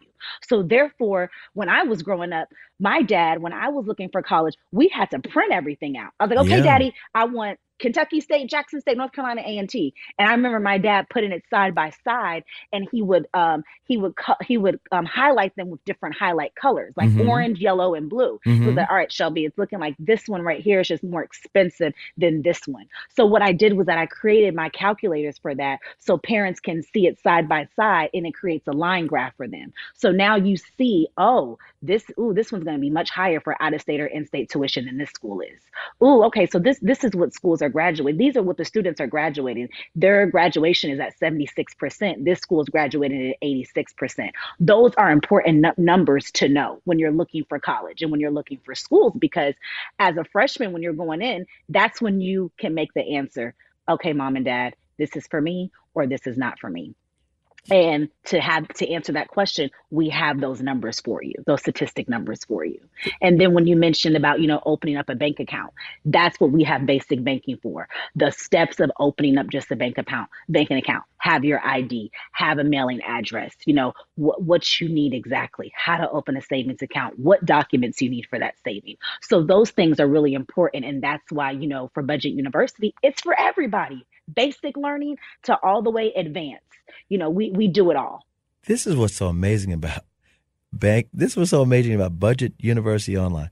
So therefore when i was growing up my dad when i was looking for college we had to print everything out. I was like okay yeah. daddy i want Kentucky State, Jackson State, North Carolina A and T. And I remember my dad putting it side by side, and he would um, he would he would um, highlight them with different highlight colors, like mm-hmm. orange, yellow, and blue. Mm-hmm. So that all right, Shelby, it's looking like this one right here is just more expensive than this one. So what I did was that I created my calculators for that, so parents can see it side by side, and it creates a line graph for them. So now you see, oh, this ooh, this one's going to be much higher for out of state or in state tuition than this school is. Ooh, okay, so this this is what schools are graduating. These are what the students are graduating. Their graduation is at 76%. This school is graduating at 86%. Those are important n- numbers to know when you're looking for college and when you're looking for schools because as a freshman when you're going in, that's when you can make the answer, okay, mom and dad, this is for me or this is not for me. And to have to answer that question we have those numbers for you those statistic numbers for you. And then when you mentioned about you know opening up a bank account that's what we have basic banking for. The steps of opening up just a bank account banking account. Have your id have a mailing address you know what, what you need exactly how to open a savings account what documents you need for that saving. So those things are really important and that's why you know for budget university it's for everybody basic learning to all the way advanced you know, we we do it all. This is what's so amazing about bank. This was so amazing about Budget University Online.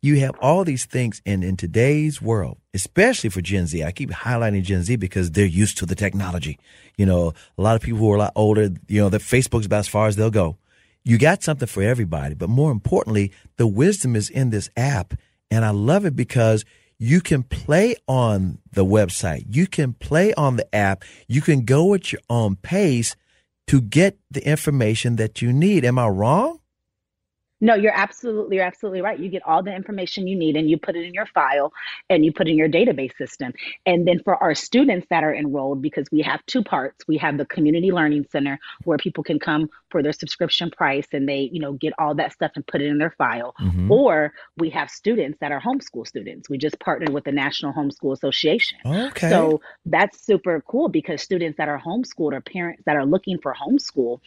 You have all these things, and in today's world, especially for Gen Z, I keep highlighting Gen Z because they're used to the technology. You know, a lot of people who are a lot older, you know, that Facebook's about as far as they'll go. You got something for everybody, but more importantly, the wisdom is in this app, and I love it because you can play on the website. You can play on the app. You can go at your own pace to get the information that you need. Am I wrong? No, you're absolutely you're absolutely right. You get all the information you need and you put it in your file and you put it in your database system. And then for our students that are enrolled because we have two parts. We have the community learning center where people can come for their subscription price and they, you know, get all that stuff and put it in their file. Mm-hmm. Or we have students that are homeschool students. We just partnered with the National Homeschool Association. Okay. So that's super cool because students that are homeschooled or parents that are looking for homeschool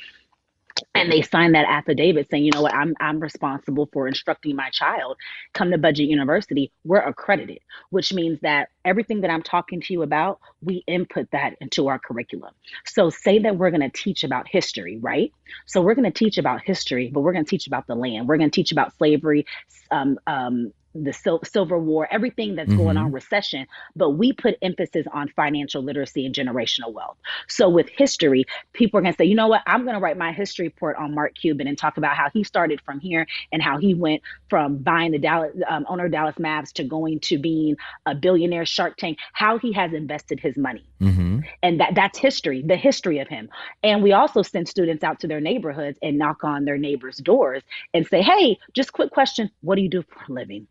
and they sign that affidavit saying, you know what, I'm I'm responsible for instructing my child. Come to Budget University, we're accredited, which means that everything that I'm talking to you about, we input that into our curriculum. So say that we're going to teach about history, right? So we're going to teach about history, but we're going to teach about the land. We're going to teach about slavery, um, um, the sil- silver war, everything that's mm-hmm. going on, recession, but we put emphasis on financial literacy and generational wealth. So with history, people are going to say, you know what, I'm going to write my history report on Mark Cuban and talk about how he started from here and how he went from buying the Dallas um, owner of Dallas Mavs to going to being a billionaire Shark Tank, how he has invested his money. Mm-hmm. And that that's history, the history of him. And we also send students out to their neighborhoods and knock on their neighbors' doors and say, hey, just quick question, what do you do for a living?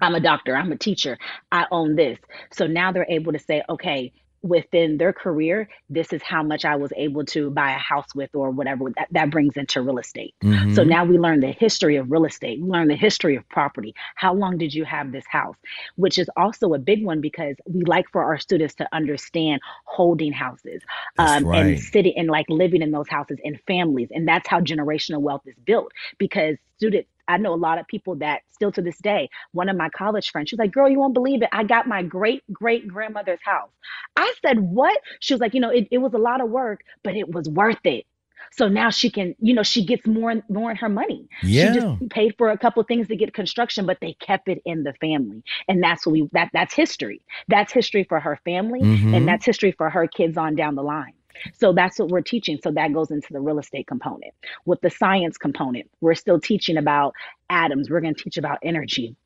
I'm a doctor, I'm a teacher, I own this. So now they're able to say, okay, within their career, this is how much I was able to buy a house with or whatever that, that brings into real estate. Mm-hmm. So now we learn the history of real estate, we learn the history of property. How long did you have this house? Which is also a big one because we like for our students to understand holding houses um, right. and sitting and like living in those houses and families. And that's how generational wealth is built because students I know a lot of people that still to this day, one of my college friends, she's like, girl, you won't believe it. I got my great great grandmother's house. I said, what? She was like, you know, it, it was a lot of work, but it was worth it. So now she can, you know, she gets more and more in her money. Yeah. She just paid for a couple things to get construction, but they kept it in the family. And that's what we that that's history. That's history for her family mm-hmm. and that's history for her kids on down the line. So that's what we're teaching. So that goes into the real estate component. With the science component, we're still teaching about atoms. We're going to teach about energy.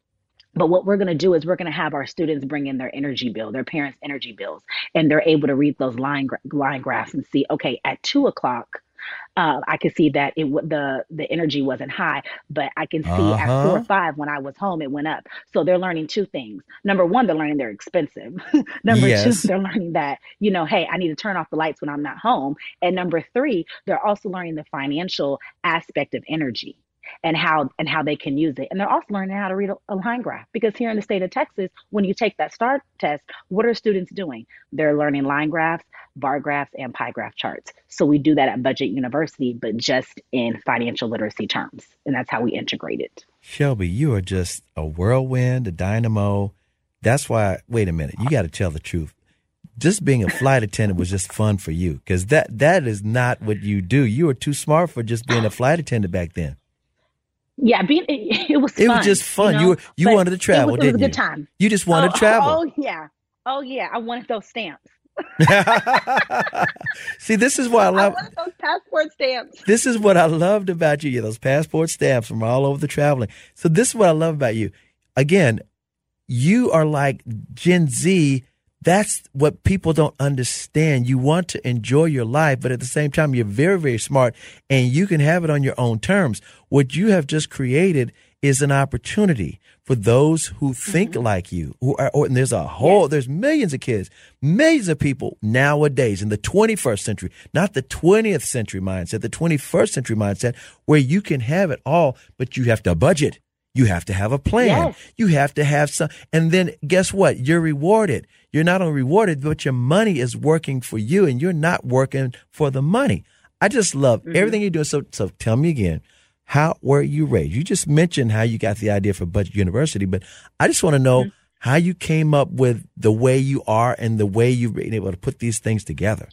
But what we're going to do is we're going to have our students bring in their energy bill, their parents' energy bills, and they're able to read those line line graphs and see, okay, at two o'clock, uh, I could see that it the the energy wasn't high, but I can see uh-huh. at four or five when I was home it went up. So they're learning two things. Number one, they're learning they're expensive. number yes. two, they're learning that you know, hey, I need to turn off the lights when I'm not home. And number three, they're also learning the financial aspect of energy and how and how they can use it. And they're also learning how to read a, a, line graph because here in the state of Texas, when you take that STAR test, what are students doing? They're learning line graphs, bar graphs, and pie graph charts. So we do that at Budget University, but just in financial literacy terms, and that's how we integrate it. Shelby, you are just a whirlwind, a dynamo. That's why. Wait a minute, you got to tell the truth just being a flight attendant was just fun for you because that that is not what you do. You were too smart for just being a flight attendant back then yeah, being it, it was. It fun, was just fun. You know? you, you wanted to travel, it was, didn't you? It was a good time. You just wanted oh, to travel. Oh, yeah, oh yeah. I wanted those stamps. See, this is what I love. I those passport stamps. This is what I loved about you. Yeah, those passport stamps from all over the traveling. So this is what I love about you. Again, you are like Gen Z that's what people don't understand. You want to enjoy your life, but at the same time, you're very, very smart and you can have it on your own terms. What you have just created is an opportunity for those who think mm-hmm. like you. Who are, or, and there's a whole, there's millions of kids, millions of people nowadays in the 21st century, not the 20th century mindset, the 21st century mindset, where you can have it all, but you have to budget. You have to have a plan. Yes. You have to have some, and then guess what? You're rewarded. You're not only rewarded, but your money is working for you and you're not working for the money. I just love mm-hmm. everything you're doing. So, so tell me again, how were you raised? You just mentioned how you got the idea for Budget University, but I just want to know mm-hmm. how you came up with the way you are and the way you've been able to put these things together.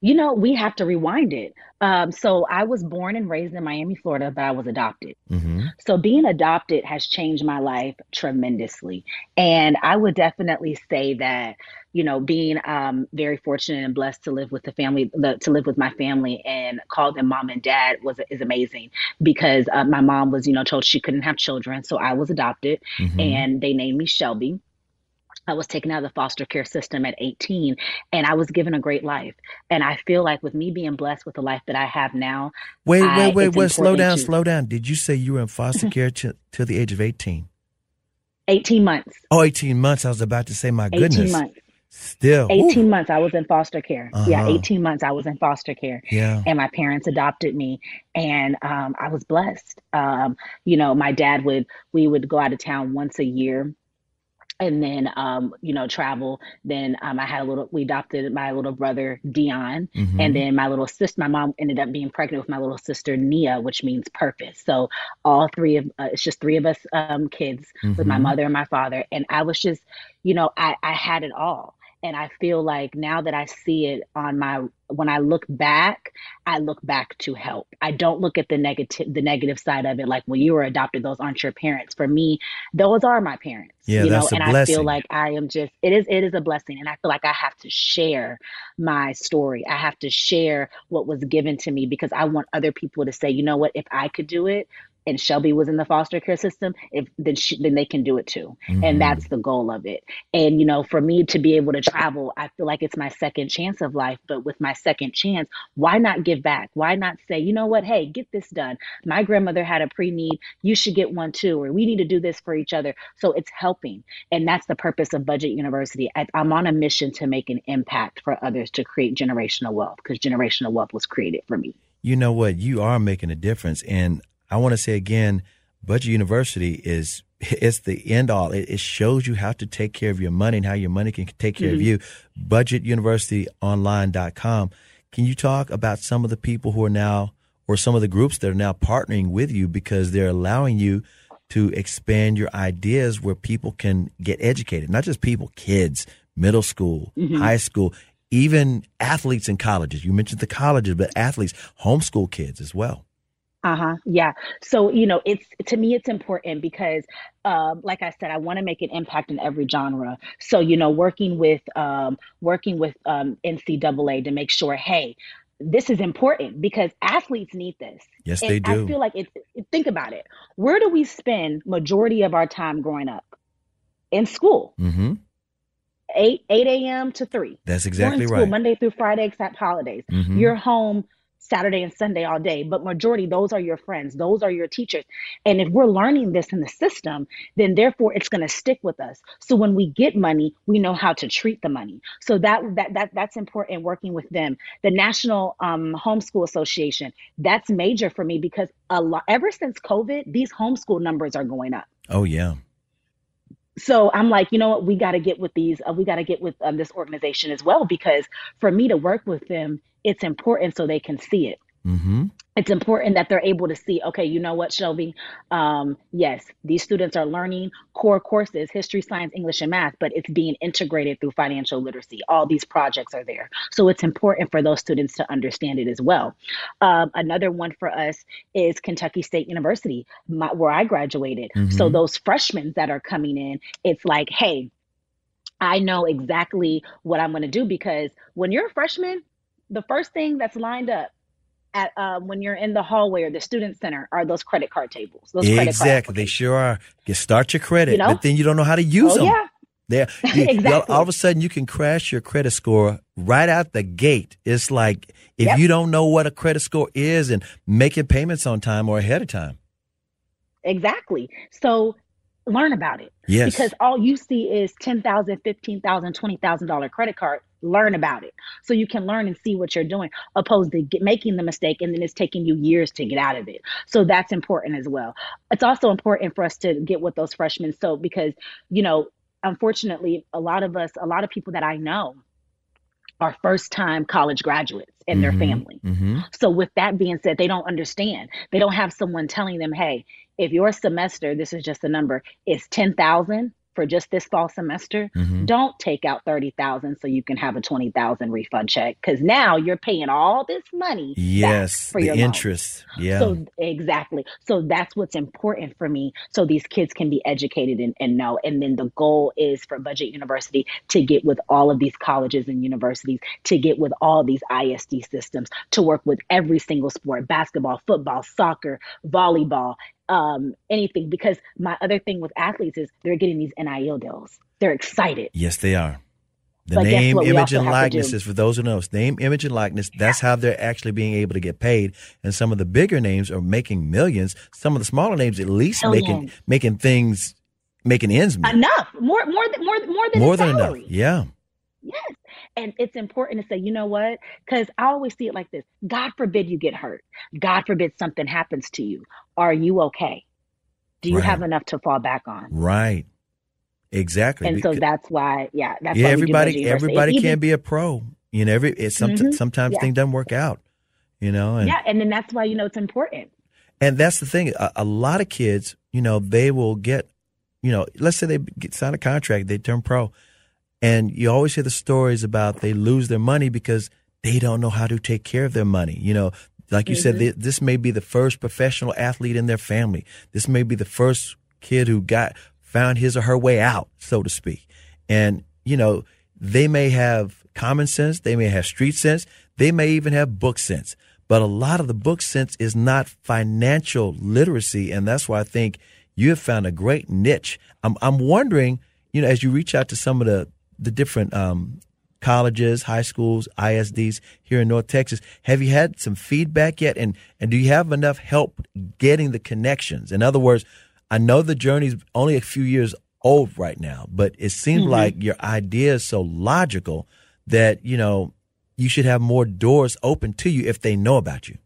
You know, we have to rewind it. Um, so I was born and raised in Miami, Florida, but I was adopted. Mm-hmm. So being adopted has changed my life tremendously. And I would definitely say that, you know, being um, very fortunate and blessed to live with the family, the, to live with my family and call them mom and dad was is amazing because uh, my mom was, you know, told she couldn't have children. So I was adopted mm-hmm. and they named me Shelby. I was taken out of the foster care system at 18 and I was given a great life. And I feel like with me being blessed with the life that I have now. Wait, wait, I, wait, wait, slow down, to, slow down. Did you say you were in foster care till the age of 18? 18 months. Oh, 18 months. I was about to say, my goodness. 18 months. Still. 18 Ooh. months I was in foster care. Uh-huh. Yeah, 18 months I was in foster care. Yeah. And my parents adopted me and um, I was blessed. Um, you know, my dad would, we would go out of town once a year and then um, you know travel then um, i had a little we adopted my little brother dion mm-hmm. and then my little sister my mom ended up being pregnant with my little sister nia which means purpose so all three of uh, it's just three of us um, kids mm-hmm. with my mm-hmm. mother and my father and i was just you know i i had it all and i feel like now that i see it on my when i look back i look back to help. I don't look at the negative the negative side of it. Like when you were adopted. Those aren't your parents. For me those are my parents yeah, you know and i feel like i am just it is it is a blessing. And i feel like i have to share my story. I have to share what was given to me because i want other people to say you know what? If i could do it and Shelby was in the foster care system, if then she, then they can do it too. Mm-hmm. And that's the goal of it. And you know, for me to be able to travel, I feel like it's my second chance of life, but with my second chance, why not give back? Why not say, you know what, hey, get this done. My grandmother had a pre-need, you should get one too or we need to do this for each other. So it's helping. And that's the purpose of Budget University. I, I'm on a mission to make an impact for others to create generational wealth because generational wealth was created for me you know what you are making a difference and I want to say again, Budget University is it's the end all. It, it, shows you how to take care of your money and how your money can take care mm-hmm. of you. BudgetUniversityOnline.com. Can you talk about some of the people who are now, or some of the groups that are now partnering with you because they're allowing you to expand your ideas where people can get educated? Not just people, kids, middle school, mm-hmm. high school, even athletes in colleges. You mentioned the colleges, but athletes, homeschool kids as well. Uh-huh. Yeah. So, you know, it's to me it's important because um, like I said, I want to make an impact in every genre. So, you know, working with um, working with um, NCAA to make sure, hey, this is important because athletes need this. Yes, and they do. I feel like it think about it. Where do we spend majority of our time growing up? In school. Mm-hmm. 8 8 a.m. to 3. That's exactly school, right. Monday through Friday except holidays. Mm-hmm. You're home Saturday and Sunday all day, but majority those are your friends, those are your teachers. And if we're learning this in the system, then therefore it's going to stick with us. So when we get money, we know how to treat the money. So that that that that's important working with them. The National um, Homeschool Association, that's major for me because a lot ever since COVID, these homeschool numbers are going up. Oh yeah so I'm like, you know what? We got to get with these. Uh, we got to get with um, this organization as well because for me to work with them, it's important so they can see it. Mm-hmm. It's important that they're able to see, okay, you know what, Shelby? Um, yes, these students are learning core courses, history, science, English, and math, but it's being integrated through financial literacy. All these projects are there. So it's important for those students to understand it as well. Um, another one for us is Kentucky State University, my, where I graduated. Mm-hmm. So those freshmen that are coming in, it's like, hey, I know exactly what I'm going to do because when you're a freshman, the first thing that's lined up at uh, when you're in the hallway or the student center are those credit card tables. Those exactly, they sure are. You start your credit, you know? but then you don't know how to use oh, them. Yeah. There, exactly. well, all of a sudden you can crash your credit score right out the gate. It's like if yep. you don't know what a credit score is and making payments on time or ahead of time. Exactly. So learn about it. Yes. Because all you see is $10,000, $15,000, $20,000 credit card. Learn about it. So you can learn and see what you're doing, opposed to get, making the mistake and then it's taking you years to get out of it. So that's important as well. It's also important for us to get with those freshmen. So, because, you know, unfortunately, a lot of us, a lot of people that I know, are first time college graduates and their Mhm, family. mhm. So, with that being said, they don't understand. They don't have someone telling them, hey, if your semester, this is just a number, is 10,000 for just this fall semester, Mhm. don't take out 30,000 so you can have a 20,000 refund check because now you're paying all this money Yes, for the your loan. interest. Yeah. So exactly. So that's what's important for me. So these kids can be educated and, and know. And then the goal is for Budget University to get with all of these colleges and universities, to get with all these ISD systems, to work with every single sport, basketball, football, soccer, volleyball, um, anything. Because my other thing with athletes is they're getting these NIL deals. They're excited. yes, they are. The But name, image, and likeness is for those who know. Name, image, and likeness. That's how they're actually being able to get paid. And some of the bigger names are making millions. Some of the smaller names, at least, making making things, making ends meet. Enough. More more than more more than More than enough. Yeah. Yes. And it's important to say, you know what? Because I always see it like this God forbid you get hurt. God forbid something happens to you. Are you okay? Do you Right. have enough to fall back on? Right. Exactly. And so that's why, yeah, that's yeah, why we do Budget everybody, everybody Even- can't be a pro. You know, every it's some, Mhm. sometimes Yeah. things don't work out. You know, and Yeah, and then that's why you know it's important. And that's the thing. A, a lot of kids, you know, they will get, you know, let's say they get sign a contract, they turn pro, and you always hear the stories about they lose their money because they don't know how to take care of their money. You know, like you said, mm-hmm. th- this may be the first professional athlete in their family. This may be the first kid who got found his or her way out, so to speak. And you know, they may have common sense, they may have street sense, they may even have book sense. But a lot of the book sense is not financial literacy, and that's why I think you have found a great niche. I'm I'm wondering, you know, as you reach out to some of the the different um, colleges, high schools, ISDs here in North Texas, have you had some feedback yet? And and do you have enough help getting the connections? In other words, I know the journey's only a few years old right now, but it seems like your idea is so logical that you know you should have more doors open to you if they know about you.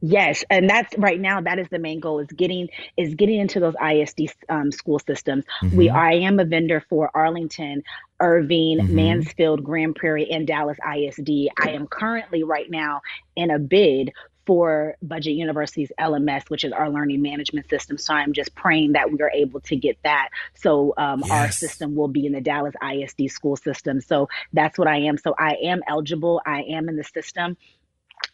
Yes, and that's right now. That is the main goal: is getting is getting into those ISD um, school systems. We Mhm. I am a vendor for Arlington, Irving, Mhm. Mansfield, Grand Prairie, and Dallas ISD. I am currently right now in a bid for Budget University's LMS, which is our learning management system. So I'm just praying that we are able to get that. So um, our system will be in the Dallas ISD school system. So that's what I am. So I am eligible. I am in the system.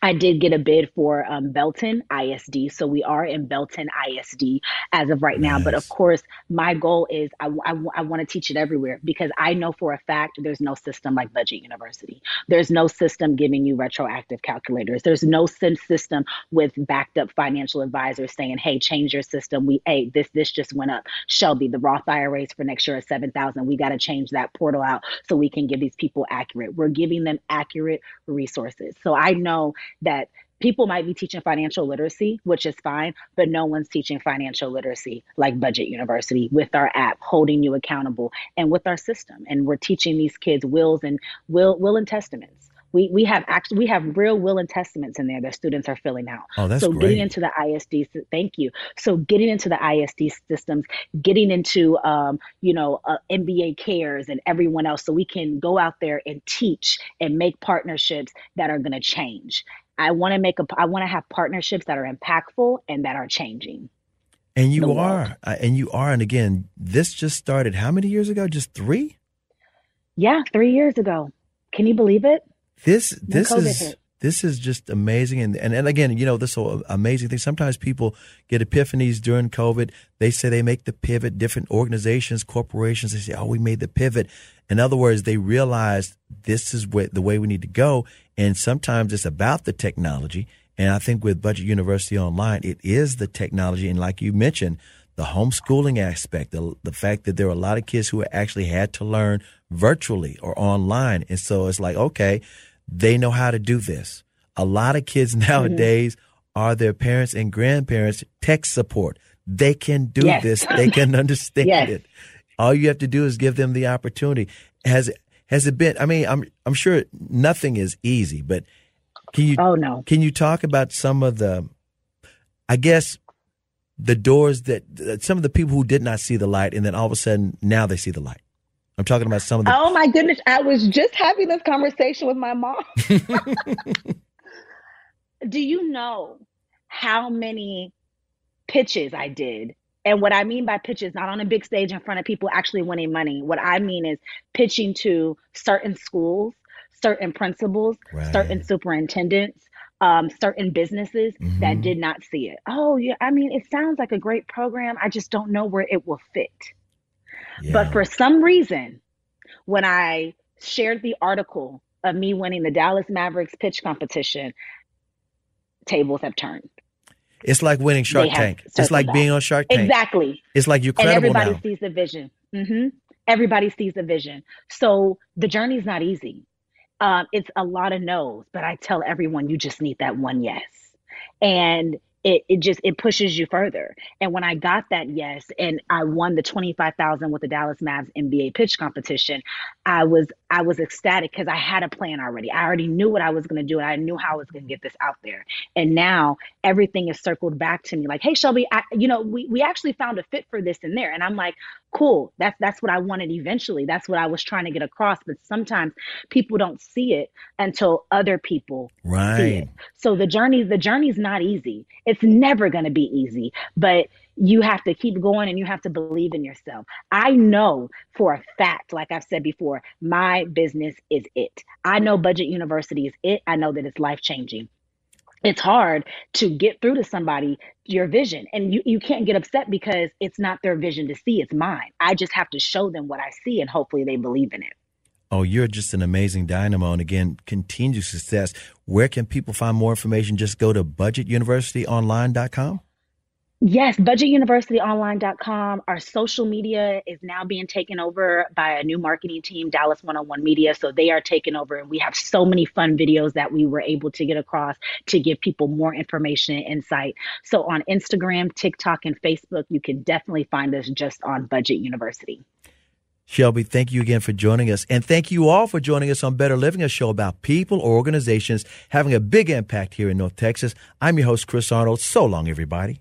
I did get a bid for um, Belton ISD, so we are in Belton ISD as of right now. But of course, my goal is I, I want to teach it everywhere because I know for a fact there's no system like Budget University. There's no system giving you retroactive calculators. There's no system with backed up financial advisors saying, "Hey, change your system. We hey this this just went up. Shelby, the Roth IRAs for next year are seven thousand. We got to change that portal out so we can give these people accurate. We're giving them accurate resources. So I know that people might be teaching financial literacy, which is fine, but no one's teaching financial literacy like Budget University with our app, holding you accountable, and with our system. And we're teaching these kids wills and will will and testaments. We, we have actually we have real will and testaments in there that students are filling out. Oh, that's so great. getting into the ISD, thank you. So getting into the ISD systems, getting into um, you know uh, NBA Cares and everyone else, so we can go out there and teach and make partnerships that are going to change. I want to make a I want to have partnerships that are impactful and that are changing. And you are, uh, and you are. And again, this just started how many years ago? Just three. Yeah, three years ago. Can you believe it? This this is hit. this is just amazing, and, and and again, you know, this whole amazing thing. Sometimes people get epiphanies during COVID. They say they make the pivot. Different organizations, corporations, they say, "Oh, we made the pivot." In other words, they realize this is what the way we need to go. And sometimes it's about the technology. And I think with Budget University Online, it is the technology, and like you mentioned, the homeschooling aspect, the, the fact that there are a lot of kids who actually had to learn virtually or online. And so it's like, okay, they know how to do this. A lot of kids mm-hmm. nowadays are their parents and grandparents tech support. they can do Yes. this. They can understand Yes. it. All you have to do is give them the opportunity. Has has it been? I mean, I'm I'm sure nothing is easy, but can you Oh no. can you talk about some of the, I guess, the doors that that some of the people who did not see the light, and then all of a sudden now they see the light. I'm talking about some of the. Oh my goodness. I was just having this conversation with my mom. Do you know how many pitches I did? And what I mean by pitches, not on a big stage in front of people actually winning money. What I mean is pitching to certain schools, certain principals, certain superintendents, um, certain businesses that Mhm. did not see it. Oh, yeah. I mean, it sounds like a great program. I just don't know where it will fit. But for some reason, when I shared the article of me winning the Dallas Mavericks pitch competition, tables have turned. it's like winning Shark Tank. It's like back. being on Shark Tank. Exactly. It's like you're And credible everybody now. sees the vision. hmm Everybody sees the vision. So the journey's not easy. Um, it's a lot of no's, but I tell everyone you just need that one yes. And it, it just it pushes you further. And when I got that yes and I won the 25,000 with the Dallas Mavs NBA pitch competition, I was I was ecstatic because I had a plan already. I already knew what I was going to do and I knew how I was going to get this out there. And now everything is circled back to me like, "Hey Shelby, I, you know, we we actually found a fit for this in there." And I'm like, "Cool. That's that's what I wanted eventually. That's what I was trying to get across, but sometimes people don't see it until other people see Right. it. So the journey the journey's not easy. It's never going to be easy, but you have to keep going and you have to believe in yourself. I know for a fact, like I've said before, my business is it. I know Budget University is it. I know that it's life changing. It's hard to get through to somebody your vision, and you, you can't get upset because it's not their vision to see, it's mine. I just have to show them what I see, and hopefully they believe in it. Oh, you're just an amazing dynamo. And again, continued success. Where can people find more information? Just go to budgetuniversityonline.com. Yes, budgetuniversityonline.com. Our social media is now being taken over by a new marketing team, Dallas 101 Media. So they are taking over, and we have so many fun videos that we were able to get across to give people more information and insight. So on Instagram, TikTok, and Facebook, you can definitely find us just on Budget University. Shelby, thank you again for joining us. And thank you all for joining us on Better Living, a show about people or organizations having a big impact here in North Texas. I'm your host, Chris Arnold. So long, everybody.